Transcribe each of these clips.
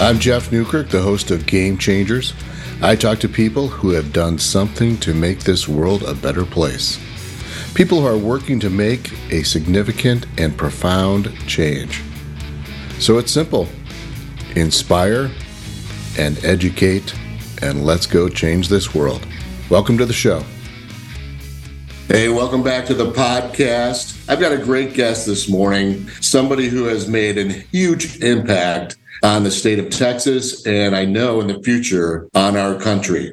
I'm Jeff Newkirk, the host of Game Changers. I talk to people who have done something to make this world a better place. People who are working to make a significant and profound change. So it's simple inspire and educate, and let's go change this world. Welcome to the show. Hey, welcome back to the podcast. I've got a great guest this morning, somebody who has made a huge impact on the state of Texas, and I know in the future on our country.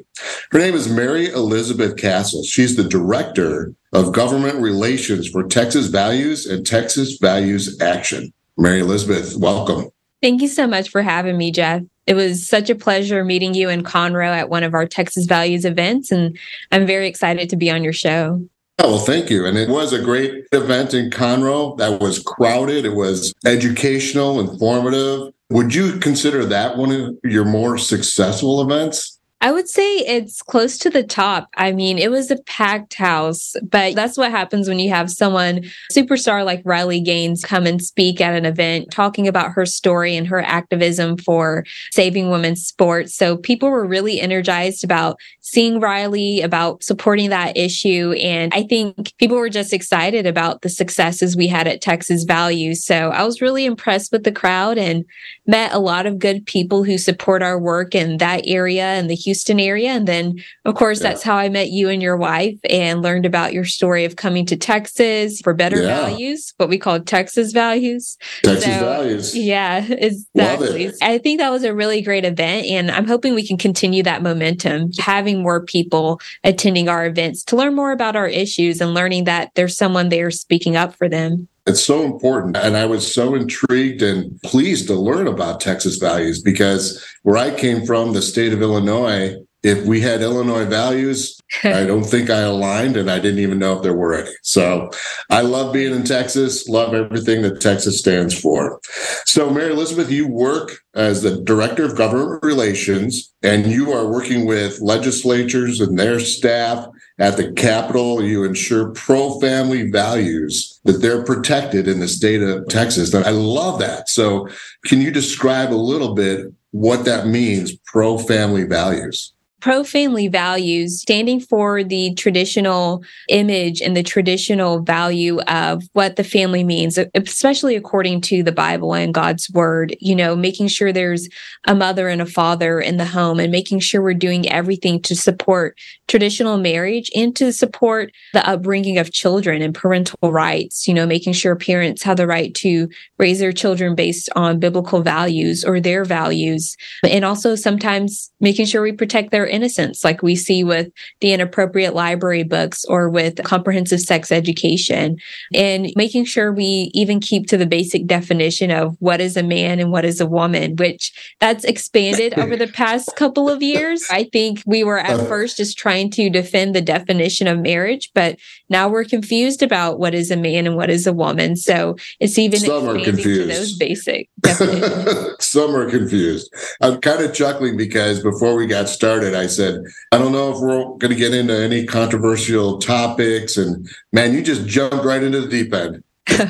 Her name is Mary Elizabeth Castle. She's the director of government relations for Texas Values and Texas Values Action. Mary Elizabeth, welcome. Thank you so much for having me, Jeff. It was such a pleasure meeting you in Conroe at one of our Texas Values events, and I'm very excited to be on your show. Oh, well, thank you. And it was a great event in Conroe that was crowded. It was educational, informative. Would you consider that one of your more successful events? I would say it's close to the top. I mean, it was a packed house, but that's what happens when you have someone superstar like Riley Gaines come and speak at an event talking about her story and her activism for saving women's sports. So people were really energized about seeing Riley, about supporting that issue. And I think people were just excited about the successes we had at Texas Values. So I was really impressed with the crowd and met a lot of good people who support our work in that area and the Houston area. And then, of course, yeah. that's how I met you and your wife and learned about your story of coming to Texas for better yeah. values, what we call Texas values. Texas so, values. Yeah, exactly. I think that was a really great event. And I'm hoping we can continue that momentum, having more people attending our events to learn more about our issues and learning that there's someone there speaking up for them. It's so important. And I was so intrigued and pleased to learn about Texas values because where I came from, the state of Illinois, if we had Illinois values, I don't think I aligned and I didn't even know if there were any. So I love being in Texas, love everything that Texas stands for. So, Mary Elizabeth, you work as the Director of Government Relations and you are working with legislatures and their staff at the Capitol. You ensure pro family values that they're protected in the state of Texas. I love that. So, can you describe a little bit what that means, pro family values? Pro family values standing for the traditional image and the traditional value of what the family means, especially according to the Bible and God's word, you know, making sure there's a mother and a father in the home and making sure we're doing everything to support traditional marriage and to support the upbringing of children and parental rights, you know, making sure parents have the right to raise their children based on biblical values or their values. And also sometimes making sure we protect their innocence, like we see with the inappropriate library books or with comprehensive sex education, and making sure we even keep to the basic definition of what is a man and what is a woman, which that's expanded over the past couple of years. I think we were at uh-huh. first just trying to defend the definition of marriage, but now we're confused about what is a man and what is a woman. So it's even some are confused. those basic some are confused. I'm kind of chuckling because before we got started, I said, I don't know if we're going to get into any controversial topics. And man, you just jumped right into the deep end.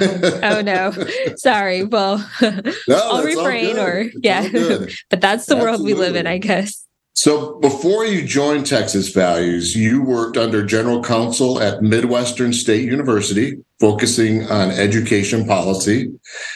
oh no sorry well no, i'll refrain or yeah but that's the Absolutely. world we live in i guess so before you joined Texas Values, you worked under general counsel at Midwestern State University, focusing on education policy.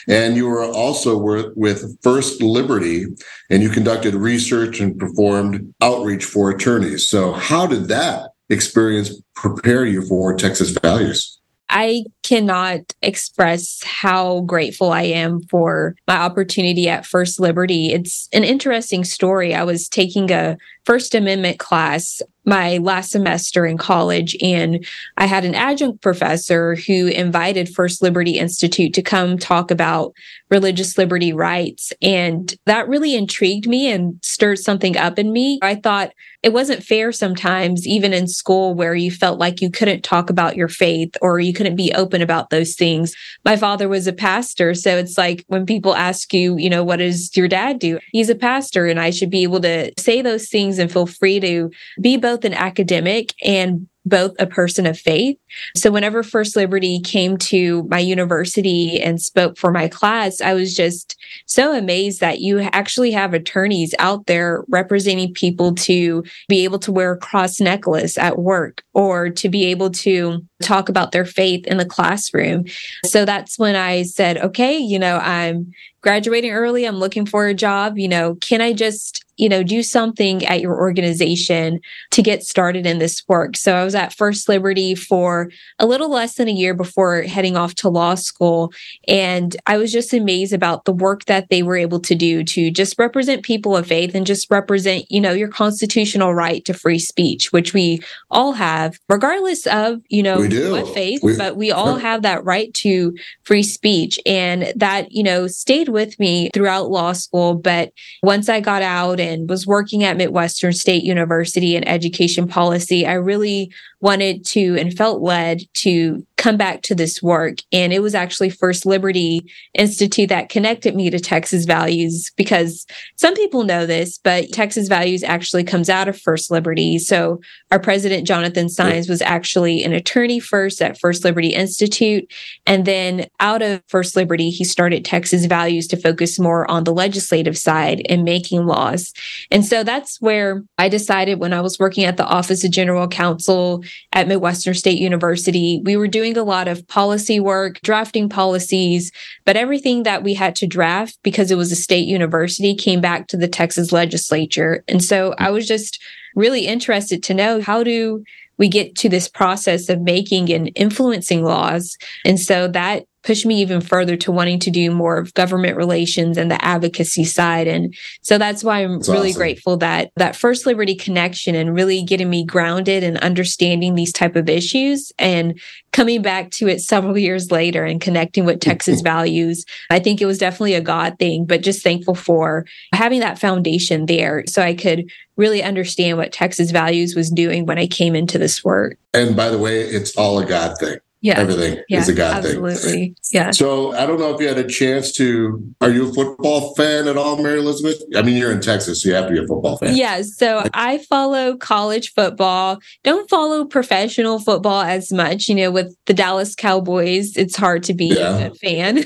And you were also with First Liberty and you conducted research and performed outreach for attorneys. So how did that experience prepare you for Texas Values? I cannot express how grateful I am for my opportunity at First Liberty. It's an interesting story. I was taking a First Amendment class my last semester in college, and I had an adjunct professor who invited First Liberty Institute to come talk about religious liberty rights. And that really intrigued me and stirred something up in me. I thought it wasn't fair sometimes, even in school, where you felt like you couldn't talk about your faith or you couldn't be open about those things. My father was a pastor. So it's like when people ask you, you know, what does your dad do? He's a pastor, and I should be able to say those things and feel free to be both an academic and both a person of faith. So whenever First Liberty came to my university and spoke for my class, I was just so amazed that you actually have attorneys out there representing people to be able to wear a cross necklace at work or to be able to talk about their faith in the classroom. So that's when I said, okay, you know, I'm graduating early. I'm looking for a job. You know, can I just you know, do something at your organization to get started in this work. So I was at First Liberty for a little less than a year before heading off to law school. And I was just amazed about the work that they were able to do to just represent people of faith and just represent, you know, your constitutional right to free speech, which we all have, regardless of, you know, what faith, we, but we all have that right to free speech. And that, you know, stayed with me throughout law school. But once I got out and and was working at Midwestern State University in education policy, I really wanted to and felt led to come back to this work. And it was actually First Liberty Institute that connected me to Texas Values because some people know this, but Texas Values actually comes out of First Liberty. So our president, Jonathan Saenz, was actually an attorney first at First Liberty Institute. And then out of First Liberty, he started Texas Values to focus more on the legislative side and making laws. And so that's where I decided when I was working at the Office of General Counsel at Midwestern State University, we were doing a lot of policy work, drafting policies, but everything that we had to draft because it was a state university came back to the Texas legislature. And so I was just really interested to know how do we get to this process of making and influencing laws. And so that pushed me even further to wanting to do more of government relations and the advocacy side. And so that's why I'm that's really awesome. grateful that that First Liberty connection and really getting me grounded and understanding these type of issues and coming back to it several years later and connecting with Texas values. I think it was definitely a God thing, but just thankful for having that foundation there so I could really understand what Texas values was doing when I came into this work. And by the way, it's all a God thing. Yeah. Everything yeah, is a God absolutely. thing. Absolutely. Yeah. So I don't know if you had a chance to, are you a football fan at all, Mary Elizabeth? I mean, you're in Texas, so you have to be a football fan. Yeah. So I follow college football, don't follow professional football as much. You know, with the Dallas Cowboys, it's hard to be yeah. a fan.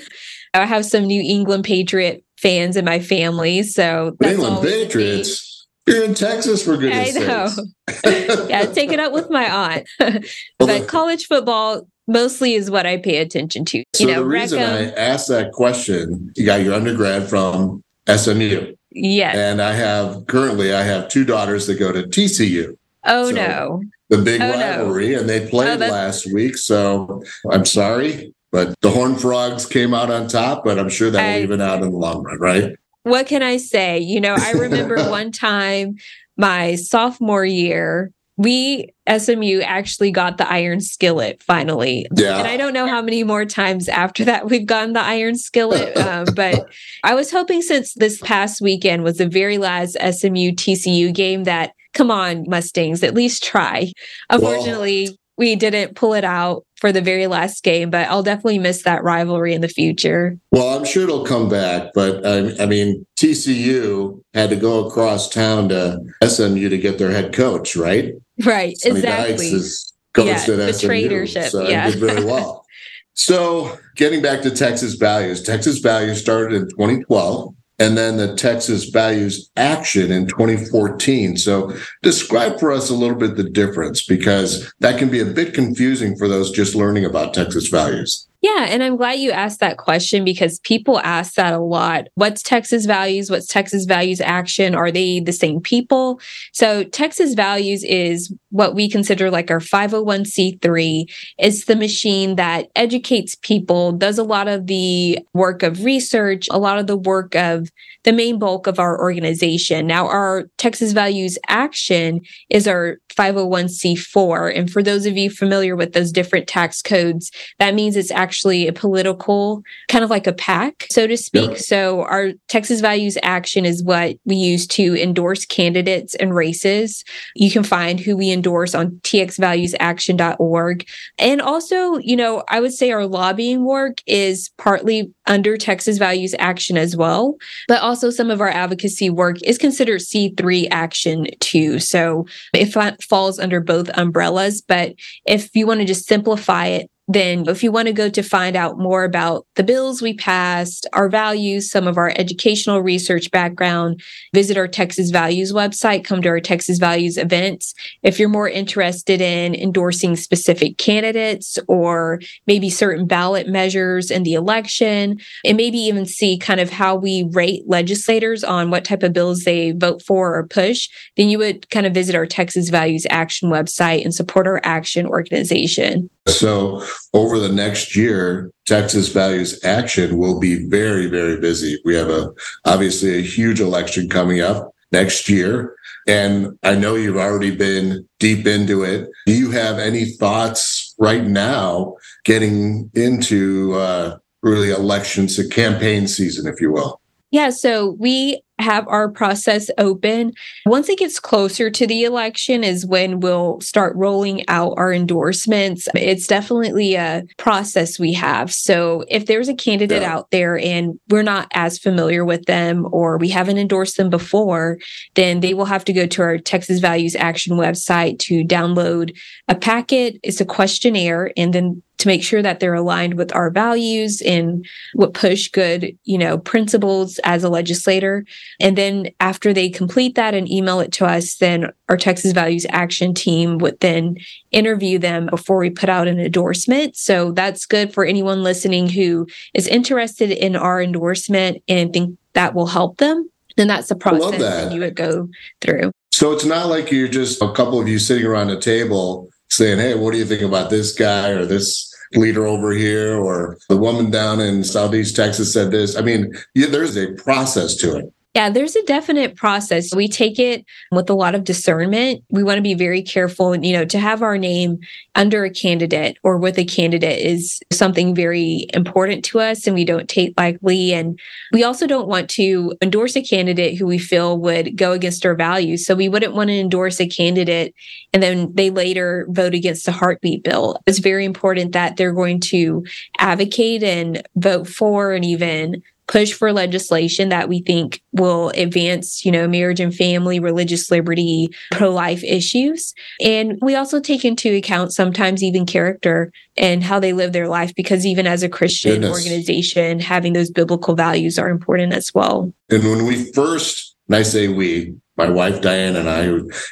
I have some New England Patriot fans in my family. So New England Patriots. You're in Texas for goodness I know. yeah, take it up with my aunt. but college football mostly is what I pay attention to. So you know, the reason I asked that question, you got your undergrad from SMU. Yes. And I have currently I have two daughters that go to TCU. Oh so no. The big oh, rivalry, no. and they played oh, last week. So I'm sorry, but the Horn Frogs came out on top, but I'm sure that will even out in the long run, right? what can I say? You know, I remember one time my sophomore year, we SMU actually got the iron skillet finally. Yeah. And I don't know how many more times after that we've gotten the iron skillet. Um, but I was hoping since this past weekend was the very last SMU TCU game that, come on, Mustangs, at least try. Unfortunately, well, we didn't pull it out for the very last game, but I'll definitely miss that rivalry in the future. Well, I'm sure it'll come back, but I, I mean, TCU had to go across town to SMU to get their head coach, right? Right, Sonny exactly. Is coached yeah, at the SMU, traitorship. So yeah. did very well. so, getting back to Texas values, Texas values started in 2012 and then the Texas Values Action in 2014. So describe for us a little bit the difference because that can be a bit confusing for those just learning about Texas values. Yeah, and I'm glad you asked that question because people ask that a lot. What's Texas Values? What's Texas Values Action? Are they the same people? So, Texas Values is what we consider like our 501c3. It's the machine that educates people, does a lot of the work of research, a lot of the work of the main bulk of our organization. Now, our Texas Values Action is our 501c4. And for those of you familiar with those different tax codes, that means it's actually actually a political kind of like a PAC, so to speak. Yep. So our Texas Values Action is what we use to endorse candidates and races. You can find who we endorse on txvaluesaction.org. And also, you know, I would say our lobbying work is partly under Texas Values Action as well, but also some of our advocacy work is considered C3 action too. So it falls under both umbrellas. But if you want to just simplify it, then if you want to go to find out more about the bills we passed, our values, some of our educational research background, visit our Texas Values website, come to our Texas Values events. If you're more interested in endorsing specific candidates or maybe certain ballot measures in the election, and maybe even see kind of how we rate legislators on what type of bills they vote for or push, then you would kind of visit our Texas Values Action website and support our action organization. So over the next year, Texas Values Action will be very, very busy. We have a obviously a huge election coming up next year. And I know you've already been deep into it. Do you have any thoughts right now getting into uh, really elections, a campaign season, if you will? Yeah, so we have our process open. Once it gets closer to the election is when we'll start rolling out our endorsements. It's definitely a process we have. So if there's a candidate yeah. out there and we're not as familiar with them or we haven't endorsed them before, then they will have to go to our Texas Values Action website to download a packet. It's a questionnaire and then to make sure that they're aligned with our values and what push good, you know, principles as a legislator. And then after they complete that and email it to us, then our Texas Values Action team would then interview them before we put out an endorsement. So that's good for anyone listening who is interested in our endorsement and think that will help them. Then that's the process that. that you would go through. So it's not like you're just a couple of you sitting around a table saying, Hey, what do you think about this guy or this leader over here or the woman down in Southeast Texas said this? I mean, yeah, there's a process to it. Yeah, there's a definite process. We take it with a lot of discernment. We want to be very careful, you know, to have our name under a candidate or with a candidate is something very important to us and we don't take lightly. And we also don't want to endorse a candidate who we feel would go against our values. So we wouldn't want to endorse a candidate and then they later vote against the heartbeat bill. It's very important that they're going to advocate and vote for and even push for legislation that we think will advance, you know, marriage and family, religious liberty, pro life issues. And we also take into account sometimes even character and how they live their life, because even as a Christian Goodness. organization, having those biblical values are important as well. And when we first, and I say we, my wife Diane and I,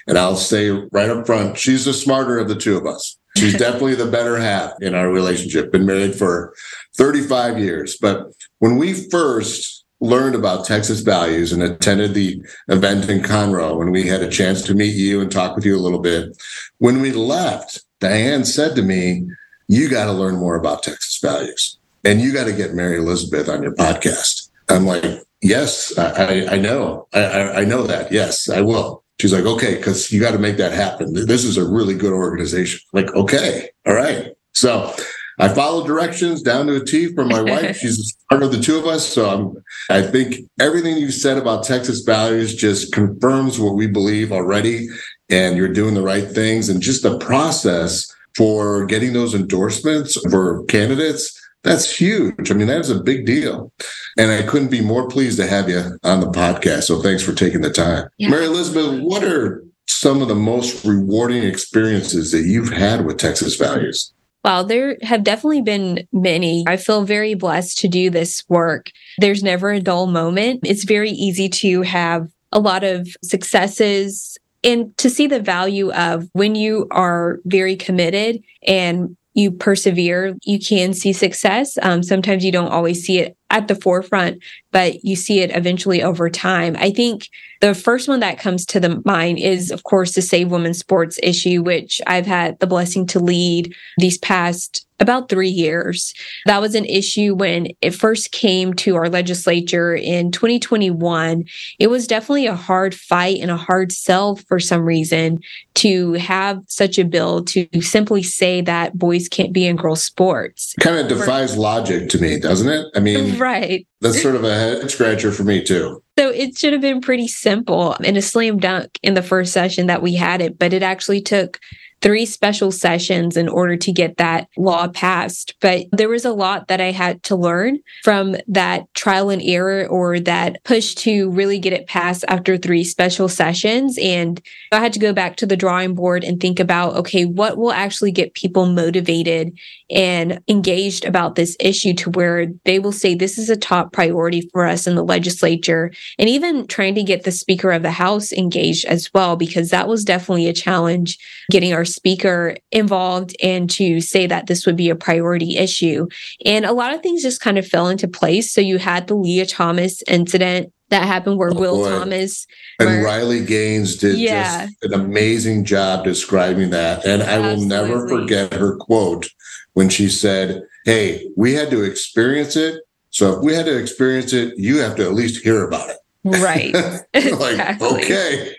and I'll say right up front, she's the smarter of the two of us. She's definitely the better half in our relationship. Been married for 35 years. But when we first learned about Texas values and attended the event in Conroe, when we had a chance to meet you and talk with you a little bit, when we left, Diane said to me, You got to learn more about Texas values and you got to get Mary Elizabeth on your podcast. I'm like, Yes, I, I know. I, I know that. Yes, I will. She's like, okay, because you got to make that happen. This is a really good organization. Like, okay, all right. So I follow directions down to a T from my wife. She's part of the two of us. So I'm, I think everything you said about Texas values just confirms what we believe already. And you're doing the right things. And just the process for getting those endorsements for candidates that's huge. I mean, that is a big deal. And I couldn't be more pleased to have you on the podcast. So thanks for taking the time. Yeah. Mary Elizabeth, what are some of the most rewarding experiences that you've had with Texas Values? Wow, there have definitely been many. I feel very blessed to do this work. There's never a dull moment. It's very easy to have a lot of successes and to see the value of when you are very committed and you persevere, you can see success. Um, sometimes you don't always see it at the forefront, but you see it eventually over time. I think the first one that comes to the mind is, of course, the Save Women's Sports issue, which I've had the blessing to lead these past about three years. That was an issue when it first came to our legislature in 2021. It was definitely a hard fight and a hard sell for some reason to have such a bill to simply say that boys can't be in girls' sports. Kind of defies logic to me, doesn't it? I mean, right. That's sort of a head scratcher for me, too. So it should have been pretty simple and a slam dunk in the first session that we had it, but it actually took three special sessions in order to get that law passed. But there was a lot that I had to learn from that trial and error or that push to really get it passed after three special sessions. And I had to go back to the drawing board and think about, okay, what will actually get people motivated and engaged about this issue to where they will say this is a top priority for us in the legislature and even trying to get the speaker of the house engaged as well because that was definitely a challenge getting our speaker involved and to say that this would be a priority issue. And a lot of things just kind of fell into place. So you had the Lia Thomas incident that happened where oh, Will boy. Thomas and Riley Gaines did yeah. just an amazing job describing that. And I will never forget her quote when she said, Hey, we had to experience it. So if we had to experience it, you have to at least hear about it. Right. like, okay.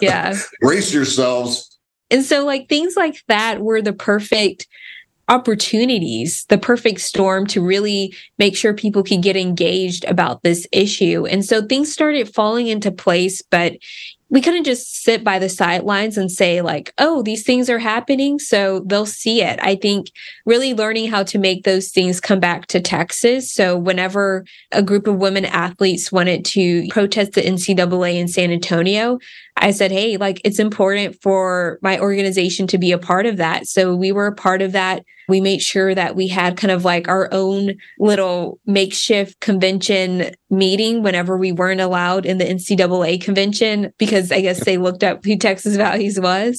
Yeah. Brace yourselves and so, like, things like that were the perfect opportunities, the perfect storm to really make sure people could get engaged about this issue. And so things started falling into place, but we couldn't just sit by the sidelines and say like oh these things are happening so they'll see it i think really learning how to make those things come back to texas so whenever a group of women athletes wanted to protest the ncaa in san antonio I said, Hey, like it's important for my organization to be a part of that. So we were a part of that. We made sure that we had kind of like our own little makeshift convention meeting whenever we weren't allowed in the NCAA convention because I guess they looked up who Texas Values was.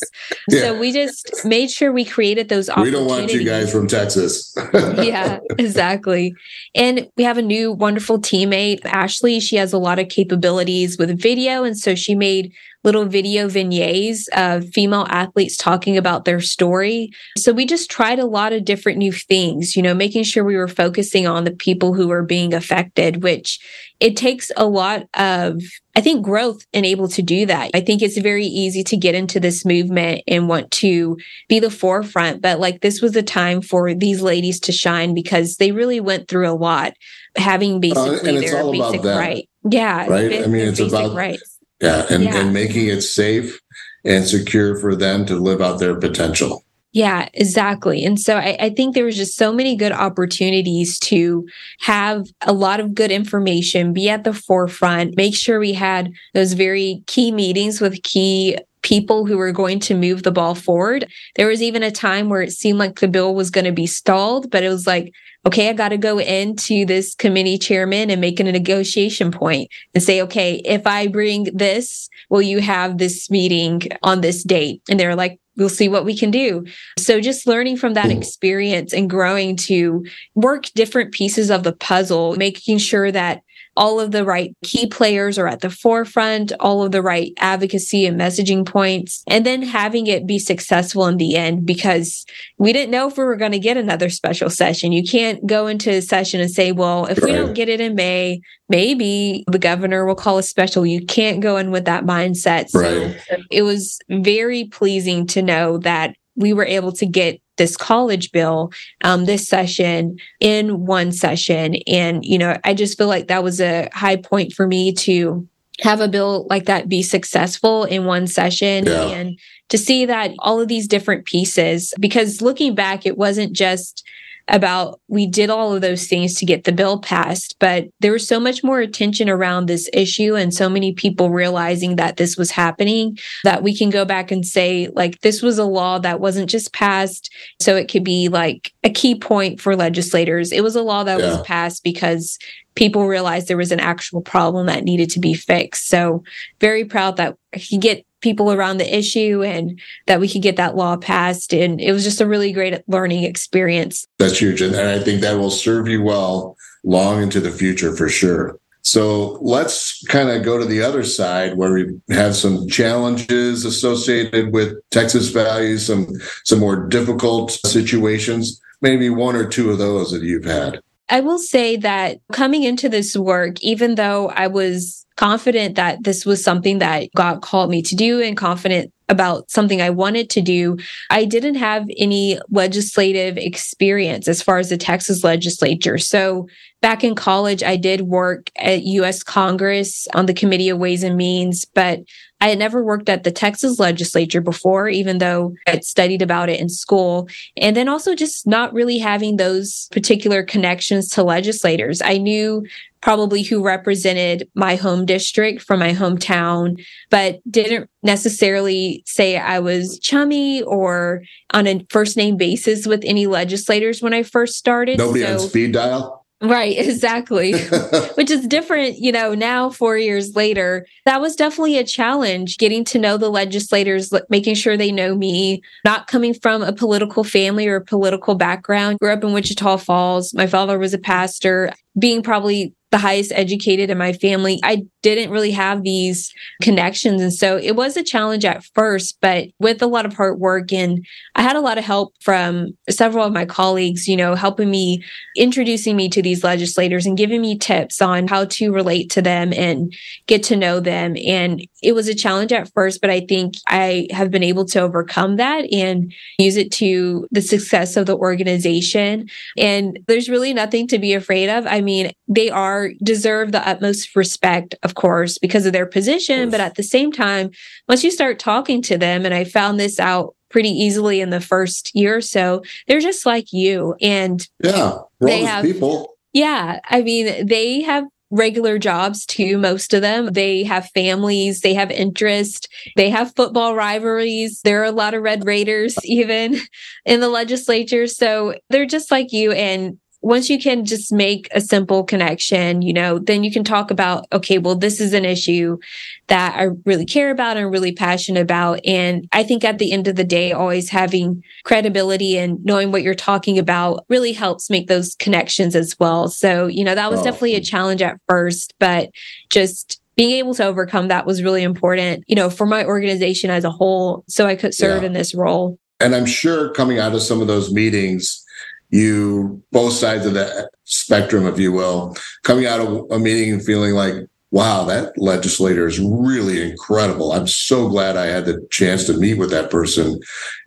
Yeah. So we just made sure we created those We don't want you guys from Texas. yeah, exactly. And we have a new wonderful teammate, Ashley. She has a lot of capabilities with video. And so she made little video vignettes of female athletes talking about their story. So we just tried a lot of different new things, you know, making sure we were focusing on the people who were being affected, which it takes a lot of, I think, growth and able to do that. I think it's very easy to get into this movement and want to be the forefront, but like this was a time for these ladies to shine because they really went through a lot having basically uh, their basic right. Yeah. Right. I mean, it's about rights yeah, and, yeah. and making it safe and secure for them to live out their potential. Yeah, exactly. And so I, I, think there was just so many good opportunities to have a lot of good information, be at the forefront, make sure we had those very key meetings with key people who were going to move the ball forward. There was even a time where it seemed like the bill was going to be stalled, but it was like, okay, I got to go into this committee chairman and make a negotiation point and say, okay, if I bring this, will you have this meeting on this date? And they're like, we'll see what we can do. So just learning from that hmm. experience and growing to work different pieces of the puzzle, making sure that all of the right key players are at the forefront, all of the right advocacy and messaging points, and then having it be successful in the end because we didn't know if we were going to get another special session. You can't go into a session and say, well, if right. we don't get it in May, maybe the governor will call a special. You can't go in with that mindset. So right. it was very pleasing to know that we were able to get this college bill um, this session in one session. And, you know, I just feel like that was a high point for me to have a bill like that be successful in one session yeah. and to see that all of these different pieces, because looking back, it wasn't just about we did all of those things to get the bill passed, but there was so much more attention around this issue and so many people realizing that this was happening that we can go back and say, like, this was a law that wasn't just passed so it could be like a key point for legislators. It was a law that yeah. was passed because people realized there was an actual problem that needed to be fixed. So very proud that he get people around the issue and that we could get that law passed. And it was just a really great learning experience. That's huge. And I think that will serve you well long into the future for sure. So let's kind of go to the other side where we have some challenges associated with Texas values, some some more difficult situations, maybe one or two of those that you've had. I will say that coming into this work, even though I was confident that this was something that God called me to do and confident about something I wanted to do, I didn't have any legislative experience as far as the Texas legislature. So back in college, I did work at US Congress on the Committee of Ways and Means, but I had never worked at the Texas legislature before, even though I'd studied about it in school. And then also just not really having those particular connections to legislators. I knew probably who represented my home district from my hometown, but didn't necessarily say I was chummy or on a first name basis with any legislators when I first started. Nobody so, on speed dial? Right, exactly. Which is different, you know, now 4 years later. That was definitely a challenge getting to know the legislators, making sure they know me, not coming from a political family or a political background. Grew up in Wichita Falls. My father was a pastor, being probably the highest educated in my family. I didn't really have these connections. And so it was a challenge at first, but with a lot of hard work and I had a lot of help from several of my colleagues, you know, helping me, introducing me to these legislators and giving me tips on how to relate to them and get to know them. And it was a challenge at first, but I think I have been able to overcome that and use it to the success of the organization. And there's really nothing to be afraid of. I mean, they are deserve the utmost respect, of course, because of their position. Of but at the same time, once you start talking to them, and I found this out pretty easily in the first year or so, they're just like you. And yeah, they have people. Yeah. I mean, they have regular jobs too most of them. They have families they have interest they have football rivalries. There are a lot of red raiders even in the legislature. So they're just like you and once you can just make a simple connection, you know, then you can talk about, okay, well, this is an issue that I really care about and really passionate about. And I think at the end of the day, always having credibility and knowing what you're talking about really helps make those connections as well. So, you know, that was oh. definitely a challenge at first, but just being able to overcome that was really important, you know, for my organization as a whole. So I could serve yeah. in this role. And I'm sure coming out of some of those meetings, you both sides of the spectrum, if you will, coming out of a meeting and feeling like, wow, that legislator is really incredible. I'm so glad I had the chance to meet with that person.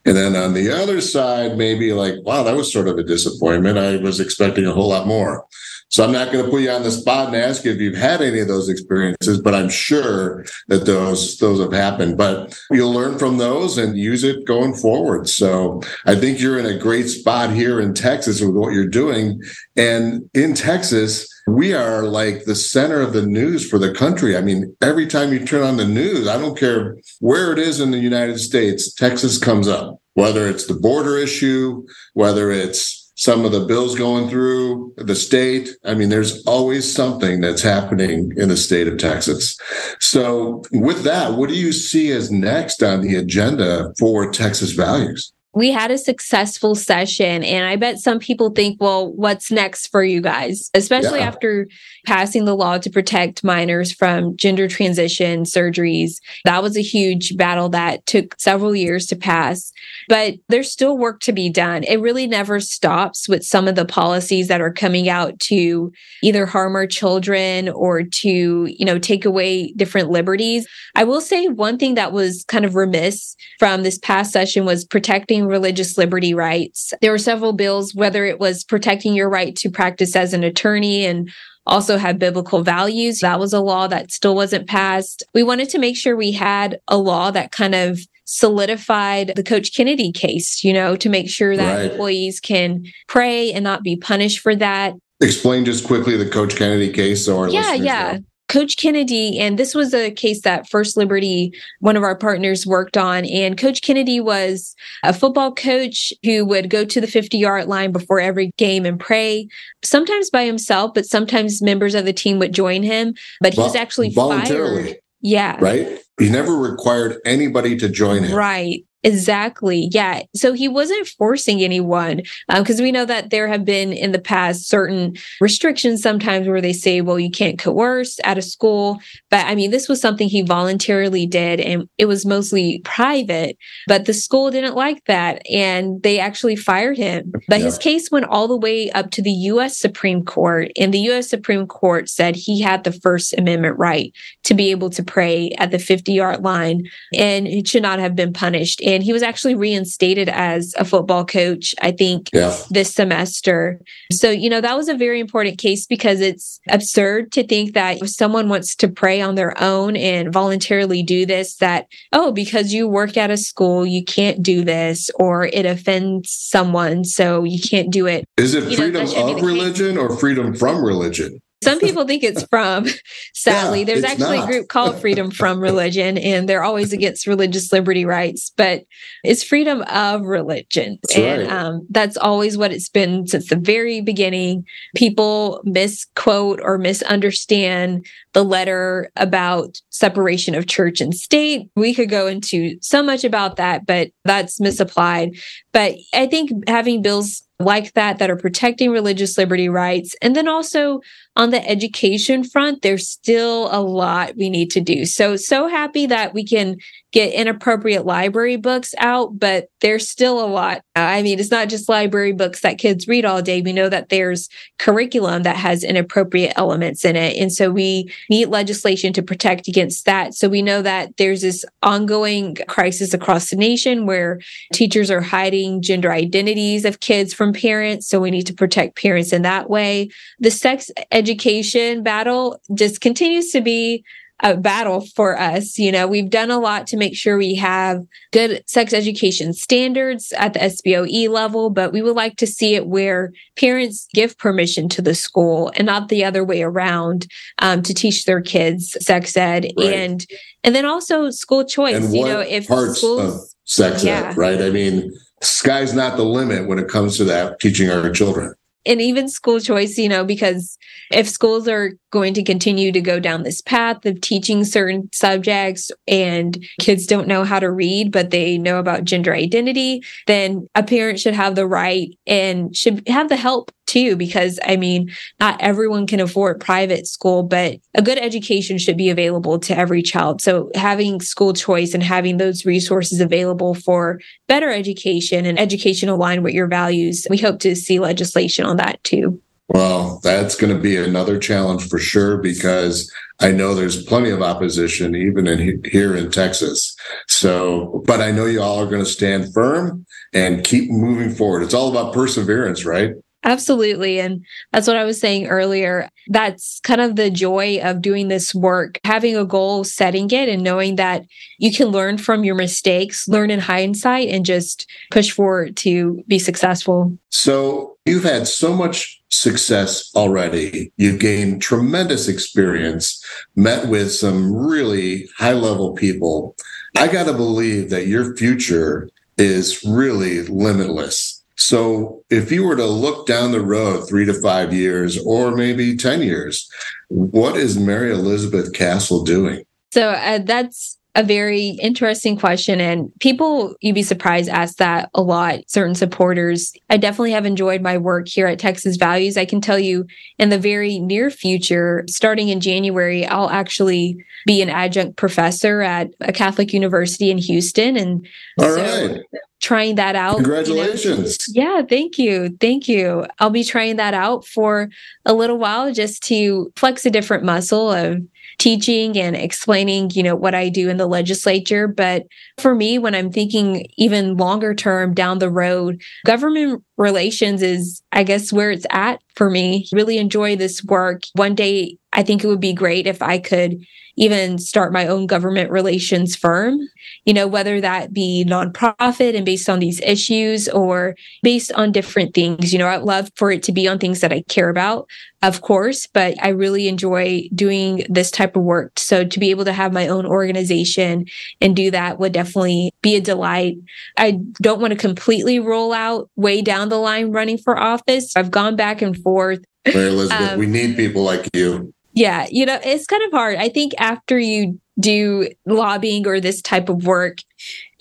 And then on the other side, maybe like, wow, that was sort of a disappointment. I was expecting a whole lot more. So I'm not going to put you on the spot and ask you if you've had any of those experiences, but I'm sure that those those have happened. But you'll learn from those and use it going forward. So I think you're in a great spot here in Texas with what you're doing. And in Texas, we are like the center of the news for the country. I mean, every time you turn on the news, I don't care where it is in the United States, Texas comes up, whether it's the border issue, whether it's some of the bills going through the state. I mean, there's always something that's happening in the state of Texas. So, with that, what do you see as next on the agenda for Texas values? we had a successful session and i bet some people think well what's next for you guys especially yeah. after passing the law to protect minors from gender transition surgeries. That was a huge battle that took several years to pass but there's still work to be done. It really never stops with some of the policies that are coming out to either harm our children or to you know take away different liberties. I will say one thing that was kind of remiss from this past session was protecting religious liberty rights. There were several bills, whether it was protecting your right to practice as an attorney and also have biblical values. That was a law that still wasn't passed. We wanted to make sure we had a law that kind of solidified the Coach Kennedy case, you know, to make sure that right. employees can pray and not be punished for that. Explain just quickly the Coach Kennedy case so our yeah, yeah. Know. Coach Kennedy, and this was a case that First Liberty, one of our partners, worked on. And Coach Kennedy was a football coach who would go to the 50 yard line before every game and pray, sometimes by himself, but sometimes members of the team would join him. But he was actually voluntarily. Fired. Yeah. Right. He never required anybody to join him. Right. Exactly. Yeah. So he wasn't forcing anyone because um, we know that there have been in the past certain restrictions sometimes where they say, well, you can't coerce at a school. But I mean, this was something he voluntarily did and it was mostly private, but the school didn't like that and they actually fired him. But yeah. his case went all the way up to the U.S. Supreme Court and the U.S. Supreme Court said he had the First Amendment right to be able to pray at the 50 yard line and it should not have been punished and he was actually reinstated as a football coach, I think, yeah. this semester. So, you know, that was a very important case because it's absurd to think that if someone wants to pray on their own and voluntarily do this, that, oh, because you work at a school, you can't do this or it offends someone, so you can't do it. Is it freedom know, of religion case. or freedom from religion? Some people think it's from, sadly. Yeah, There's actually not. a group called Freedom from Religion, and they're always against religious liberty rights, but it's freedom of religion. That's and right. um, that's always what it's been since the very beginning. People misquote or misunderstand the letter about separation of church and state. We could go into so much about that, but that's misapplied. But I think having bills like that that are protecting religious liberty rights. And then also on the education front, there's still a lot we need to do. So, so happy that we can get inappropriate library books out, but there's still a lot. I mean, it's not just library books that kids read all day. We know that there's curriculum that has inappropriate elements in it. And so we need legislation to protect against that. So we know that there's this ongoing crisis across the nation where teachers are hiding gender identities of kids from parents. So we need to protect parents in that way. The sex education battle just continues to be a battle for us. You know, we've done a lot to make sure we have good sex education standards at the SBOE level, but we would like to see it where parents give permission to the school and not the other way around um, to teach their kids sex ed right. and and then also school choice. You know, if parts schools, of sex yeah. ed, right? I mean, sky's not the limit when it comes to that teaching our children and even school choice, you know, because if schools are going to continue to go down this path of teaching certain subjects and kids don't know how to read, but they know about gender identity, then a parent should have the right and should have the help too, because I mean, not everyone can afford private school, but a good education should be available to every child. So having school choice and having those resources available for better education and education aligned with your values, we hope to see legislation on that too. Well, that's going to be another challenge for sure because I know there's plenty of opposition even in here in Texas. So, but I know you all are going to stand firm and keep moving forward. It's all about perseverance, right? Absolutely. And that's what I was saying earlier. That's kind of the joy of doing this work, having a goal, setting it, and knowing that you can learn from your mistakes, learn in hindsight, and just push forward to be successful. So you've had so much success already. You've gained tremendous experience, met with some really high level people. I got to believe that your future is really limitless so if you were to look down the road three to five years or maybe 10 years, what is Mary Elizabeth Castle doing? So uh, that's a very interesting question. And people, you'd be surprised, ask that a lot. Certain supporters. I definitely have enjoyed my work here at Texas Values. I can tell you in the very near future, starting in January, I'll actually be an adjunct professor at a Catholic university in Houston. And All so right trying that out. Congratulations. You know? Yeah, thank you. Thank you. I'll be trying that out for a little while just to flex a different muscle of teaching and explaining, you know, what I do in the legislature. But for me, when I'm thinking even longer term down the road, government relations is, I guess, where it's at for me. Really enjoy this work. One day, I think it would be great if I could even start my own government relations firm, you know, whether that be nonprofit and based on these issues or based on different things. You know, I'd love for it to be on things that I care about, of course, but I really enjoy doing this type of work. So to be able to have my own organization and do that would definitely be a delight. I don't want to completely roll out way down the line running for office. I've gone back and forth. Mary Elizabeth, um, we need people like you. Yeah, you know, it's kind of hard. I think after you do lobbying or this type of work,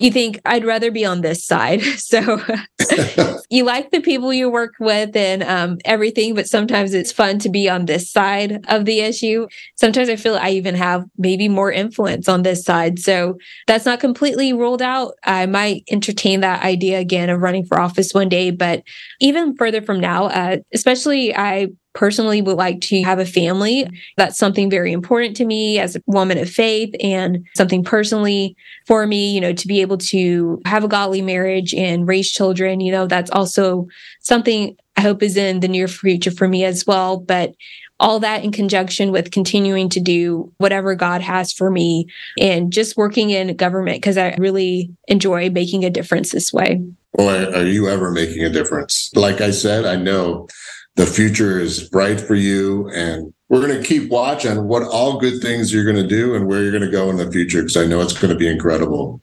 you think I'd rather be on this side. So you like the people you work with and um, everything, but sometimes it's fun to be on this side of the issue. Sometimes I feel I even have maybe more influence on this side. So that's not completely ruled out. I might entertain that idea again of running for office one day, but even further from now, uh, especially I personally would like to have a family. That's something very important to me as a woman of faith and something personally for me, you know, to be able to have a godly marriage and raise children, you know, that's also something I hope is in the near future for me as well. But all that in conjunction with continuing to do whatever God has for me and just working in government because I really enjoy making a difference this way. Boy, are you ever making a difference? Like I said, I know the future is bright for you and we're going to keep watch on what all good things you're going to do and where you're going to go in the future because i know it's going to be incredible.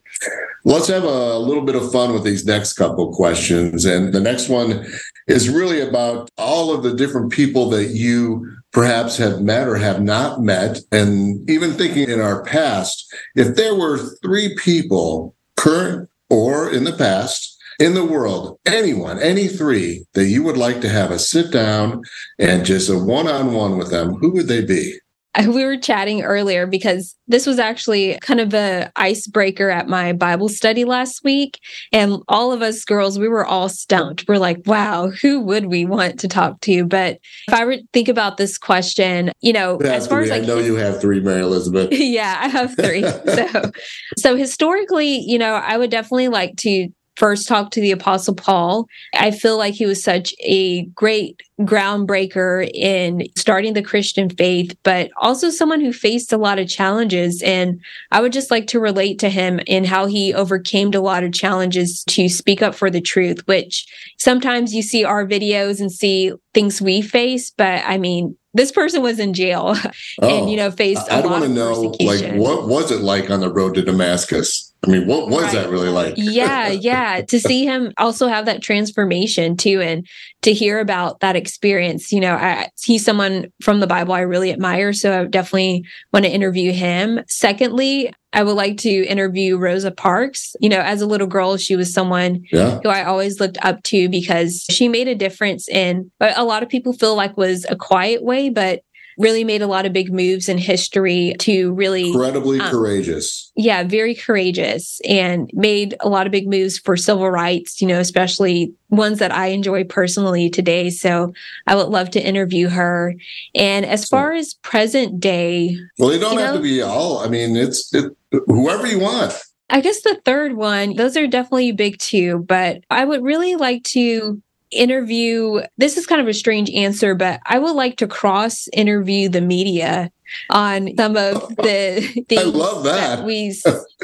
Let's have a little bit of fun with these next couple questions and the next one is really about all of the different people that you perhaps have met or have not met and even thinking in our past if there were three people current or in the past in the world, anyone, any three that you would like to have a sit down and just a one on one with them, who would they be? we were chatting earlier because this was actually kind of a icebreaker at my Bible study last week. And all of us girls, we were all stumped. We're like, wow, who would we want to talk to? But if I were think about this question, you know, as far as I know you have three, Mary Elizabeth. yeah, I have three. so so historically, you know, I would definitely like to first talked to the Apostle Paul. I feel like he was such a great groundbreaker in starting the Christian faith, but also someone who faced a lot of challenges. And I would just like to relate to him in how he overcame a lot of challenges to speak up for the truth, which sometimes you see our videos and see things we face, but I mean, this person was in jail oh, and you know faced. I, I want to know, like, what was it like on the road to Damascus? I mean, what was right. that really like? yeah, yeah. To see him also have that transformation too, and to hear about that experience, you know, I, he's someone from the Bible I really admire. So I definitely want to interview him. Secondly, I would like to interview Rosa Parks. You know, as a little girl, she was someone yeah. who I always looked up to because she made a difference in what a lot of people feel like was a quiet way, but really made a lot of big moves in history to really incredibly um, courageous. Yeah, very courageous and made a lot of big moves for civil rights, you know, especially ones that I enjoy personally today. So I would love to interview her. And as far as present day, well, they don't have know, to be all. I mean, it's it, whoever you want. I guess the third one, those are definitely big too, but I would really like to interview this is kind of a strange answer but i would like to cross interview the media on some of the things that. that. we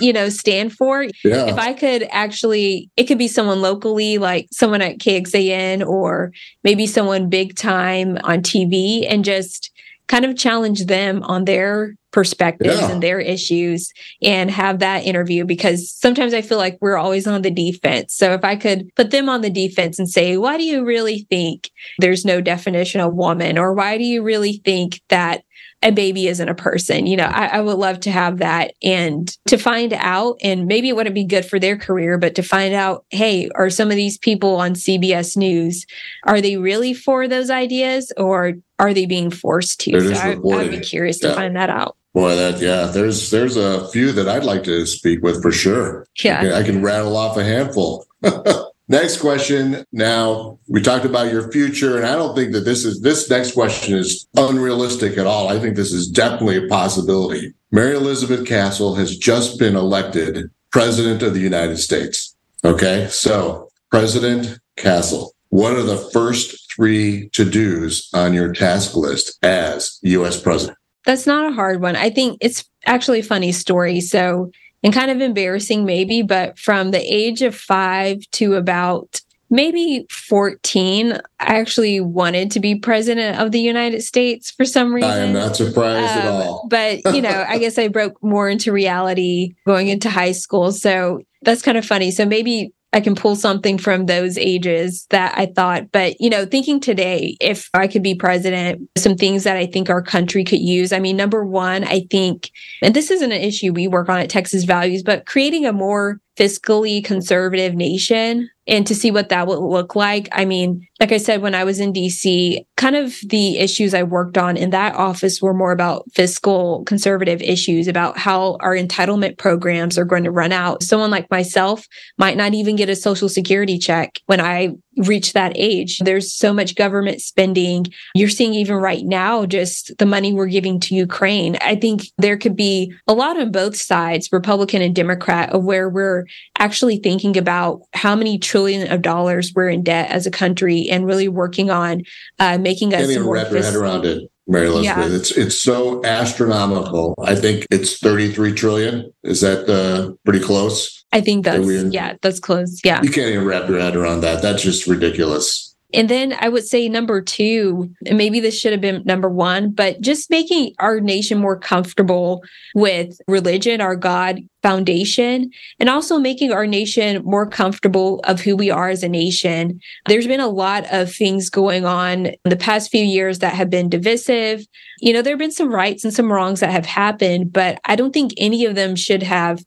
you know stand for yeah. if i could actually it could be someone locally like someone at kxan or maybe someone big time on tv and just kind of challenge them on their perspectives yeah. and their issues and have that interview because sometimes I feel like we're always on the defense. So if I could put them on the defense and say, why do you really think there's no definition of woman? Or why do you really think that a baby isn't a person. You know, I, I, would love to have that and to find out, and maybe it wouldn't be good for their career, but to find out, hey, are some of these people on CBS News, are they really for those ideas or are they being forced to? So I, would be curious yeah. to find that out. Boy, that yeah, there's there's a few that I'd like to speak with for sure. Yeah, I can, rattle off a handful. Next question. Now, we talked about your future, and I don't think that this is this next question is unrealistic at all. I think this is definitely a possibility. Mary Elizabeth Castle has just been elected president of the United States. Okay. So, President Castle, what are the first three to dos on your task list as US president? That's not a hard one. I think it's actually a funny story. So, and kind of embarrassing maybe, but from the age of five to about maybe 14, I actually wanted to be president of the United States for some reason. I am not surprised um, at all. but, you know, I guess I broke more into reality going into high school. So that's kind of funny. So maybe I can pull something from those ages that I thought. But, you know, thinking today, if I could be president, some things that I think our country could use. I mean, number one, I think, and this isn't an issue we work on at Texas Values, but creating a more fiscally conservative nation and to see what that would look like. I mean, like I said, when I was in DC, kind of the issues I worked on in that office were more about fiscal conservative issues, about how our entitlement programs are going to run out. Someone like myself might not even get a social security check when I reach that age. There's so much government spending. You're seeing even right now, just the money we're giving to Ukraine. I think there could be a lot on both sides, Republican and Democrat, of where we're actually thinking about how many trillion of dollars we're in debt as a country and really working on uh, making us Can't wrap your head around it. Mary Elizabeth, yeah. it's it's so astronomical. I think it's 33 trillion. Is that uh, pretty close? I think that's yeah, that's close. Yeah. You can't even wrap your head around that. That's just ridiculous. And then I would say number two, and maybe this should have been number one, but just making our nation more comfortable with religion, our God foundation, and also making our nation more comfortable of who we are as a nation. There's been a lot of things going on in the past few years that have been divisive. You know, there have been some rights and some wrongs that have happened, but I don't think any of them should have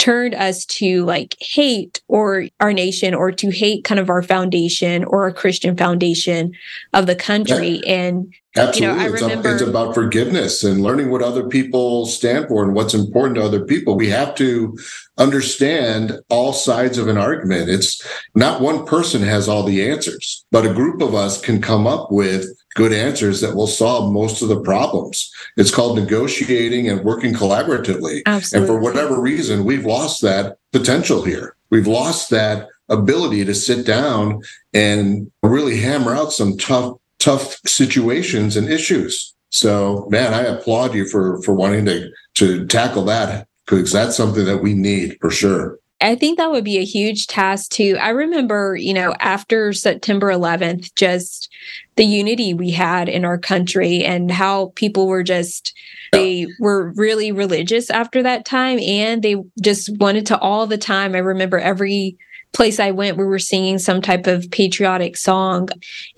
turned us to like hate or our nation or to hate kind of our foundation or our Christian foundation of the country. Yeah. And Absolutely. You know, I remember it's, it's about forgiveness and learning what other people stand for and what's important to other people. We have to understand all sides of an argument. It's not one person has all the answers, but a group of us can come up with good answers that will solve most of the problems. It's called negotiating and working collaboratively. Absolutely. And for whatever reason, we've lost that potential here. We've lost that ability to sit down and really hammer out some tough tough situations and issues. So, man, I applaud you for for wanting to to tackle that because that's something that we need for sure. I think that would be a huge task too. I remember, you know, after September 11th, just the unity we had in our country and how people were just they were really religious after that time and they just wanted to all the time. I remember every place I went, we were singing some type of patriotic song.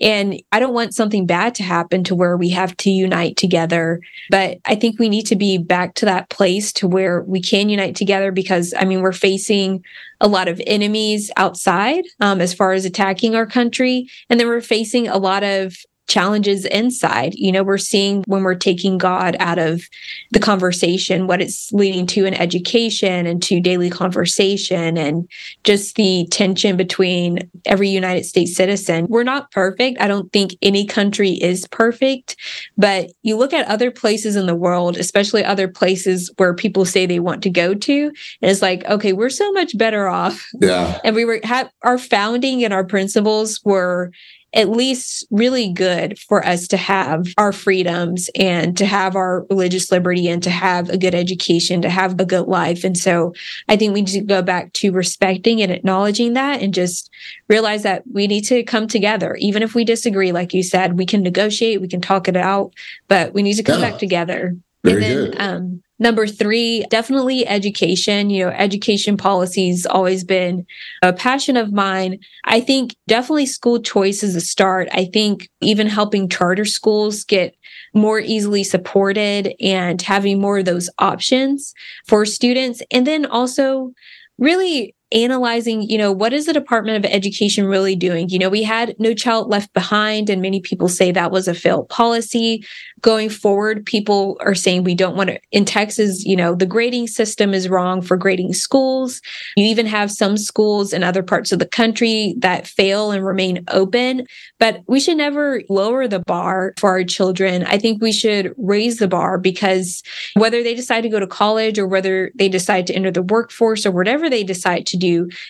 And I don't want something bad to happen to where we have to unite together. But I think we need to be back to that place to where we can unite together because, I mean, we're facing a lot of enemies outside um, as far as attacking our country. And then we're facing a lot of challenges inside. You know, we're seeing when we're taking God out of the conversation, what it's leading to in education and to daily conversation and just the tension between every United States citizen. We're not perfect. I don't think any country is perfect, but you look at other places in the world, especially other places where people say they want to go to, and it's like, okay, we're so much better off. Yeah. And we were have our founding and our principles were at least really good for us to have our freedoms and to have our religious liberty and to have a good education, to have a good life. And so I think we need to go back to respecting and acknowledging that and just realize that we need to come together. Even if we disagree, like you said, we can negotiate, we can talk it out, but we need to come yeah. back together. Very and then, good. Um, Number three, definitely education. You know, education policy's always been a passion of mine. I think definitely school choice is a start. I think even helping charter schools get more easily supported and having more of those options for students. And then also really analyzing, you know, what is the Department of Education really doing? You know, we had No Child Left Behind, and many people say that was a failed policy. Going forward, people are saying we don't want to, in Texas, you know, the grading system is wrong for grading schools. You even have some schools in other parts of the country that fail and remain open, but we should never lower the bar for our children. I think we should raise the bar because whether they decide to go to college or whether they decide to enter the workforce or whatever they decide to do,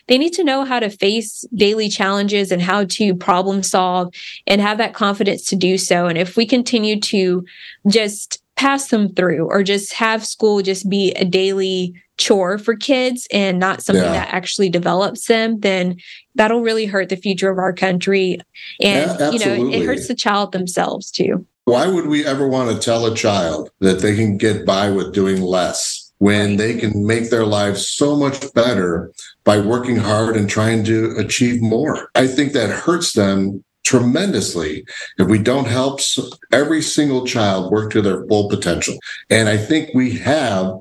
they need to know how to face daily challenges and how to problem solve and have that confidence to do so. And if we continue to just pass them through or just have school just be a daily chore for kids and not something yeah. that actually develops them, then that'll really hurt the future of our country. And, yeah, you know, it hurts the child themselves too. Why would we ever want to tell a child that they can get by with doing less? When they can make their lives so much better by working hard and trying to achieve more. I think that hurts them tremendously if we don't help every single child work to their full potential. And I think we have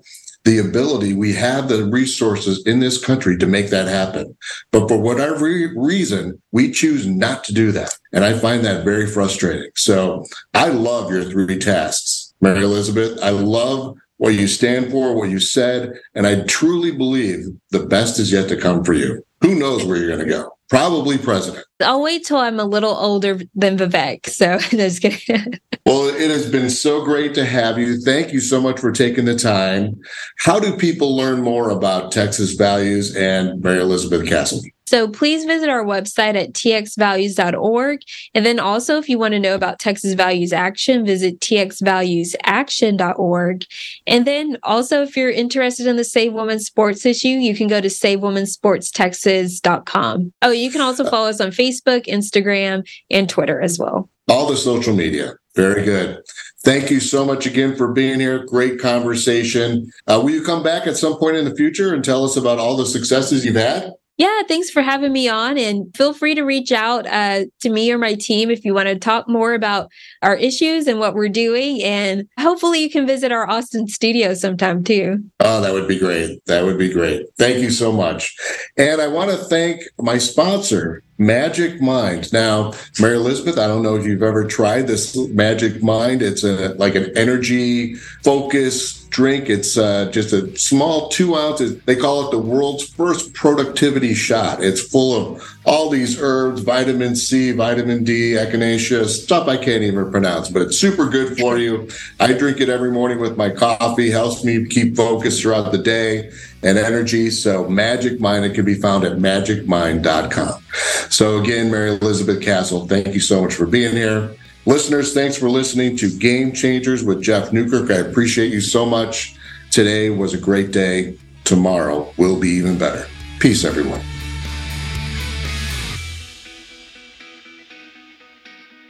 the ability, we have the resources in this country to make that happen. But for whatever reason, we choose not to do that. And I find that very frustrating. So I love your three tasks, Mary Elizabeth. I love what you stand for, what you said. And I truly believe the best is yet to come for you. Who knows where you're going to go? Probably president. I'll wait till I'm a little older than Vivek. So just kidding. well, it has been so great to have you. Thank you so much for taking the time. How do people learn more about Texas values and Mary Elizabeth Castle? So please visit our website at txvalues.org. And then also, if you want to know about Texas Values Action, visit txvaluesaction.org. And then also, if you're interested in the Save Women Sports issue, you can go to savewomensportstexas.com. Oh, you can also follow us on Facebook, Instagram, and Twitter as well. All the social media. Very good. Thank you so much again for being here. Great conversation. Uh, will you come back at some point in the future and tell us about all the successes you've had? Yeah, thanks for having me on. And feel free to reach out uh, to me or my team if you want to talk more about our issues and what we're doing. And hopefully, you can visit our Austin studio sometime too. Oh, that would be great. That would be great. Thank you so much. And I want to thank my sponsor, Magic Mind. Now, Mary Elizabeth, I don't know if you've ever tried this Magic Mind. It's a like an energy focus drink. It's uh, just a small two ounces. They call it the world's first productivity shot. It's full of all these herbs, vitamin C, vitamin D, echinacea, stuff I can't even pronounce, but it's super good for you. I drink it every morning with my coffee, helps me keep focused throughout the day and energy. So Magic Mind, it can be found at magicmind.com. So again, Mary Elizabeth Castle, thank you so much for being here. Listeners, thanks for listening to Game Changers with Jeff Newkirk. I appreciate you so much. Today was a great day. Tomorrow will be even better. Peace, everyone.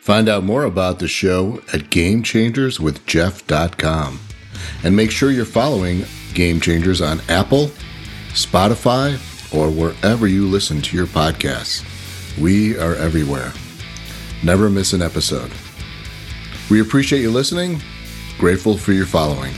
Find out more about the show at GameChangersWithJeff.com. And make sure you're following Game Changers on Apple, Spotify, or wherever you listen to your podcasts. We are everywhere. Never miss an episode. We appreciate you listening, grateful for your following.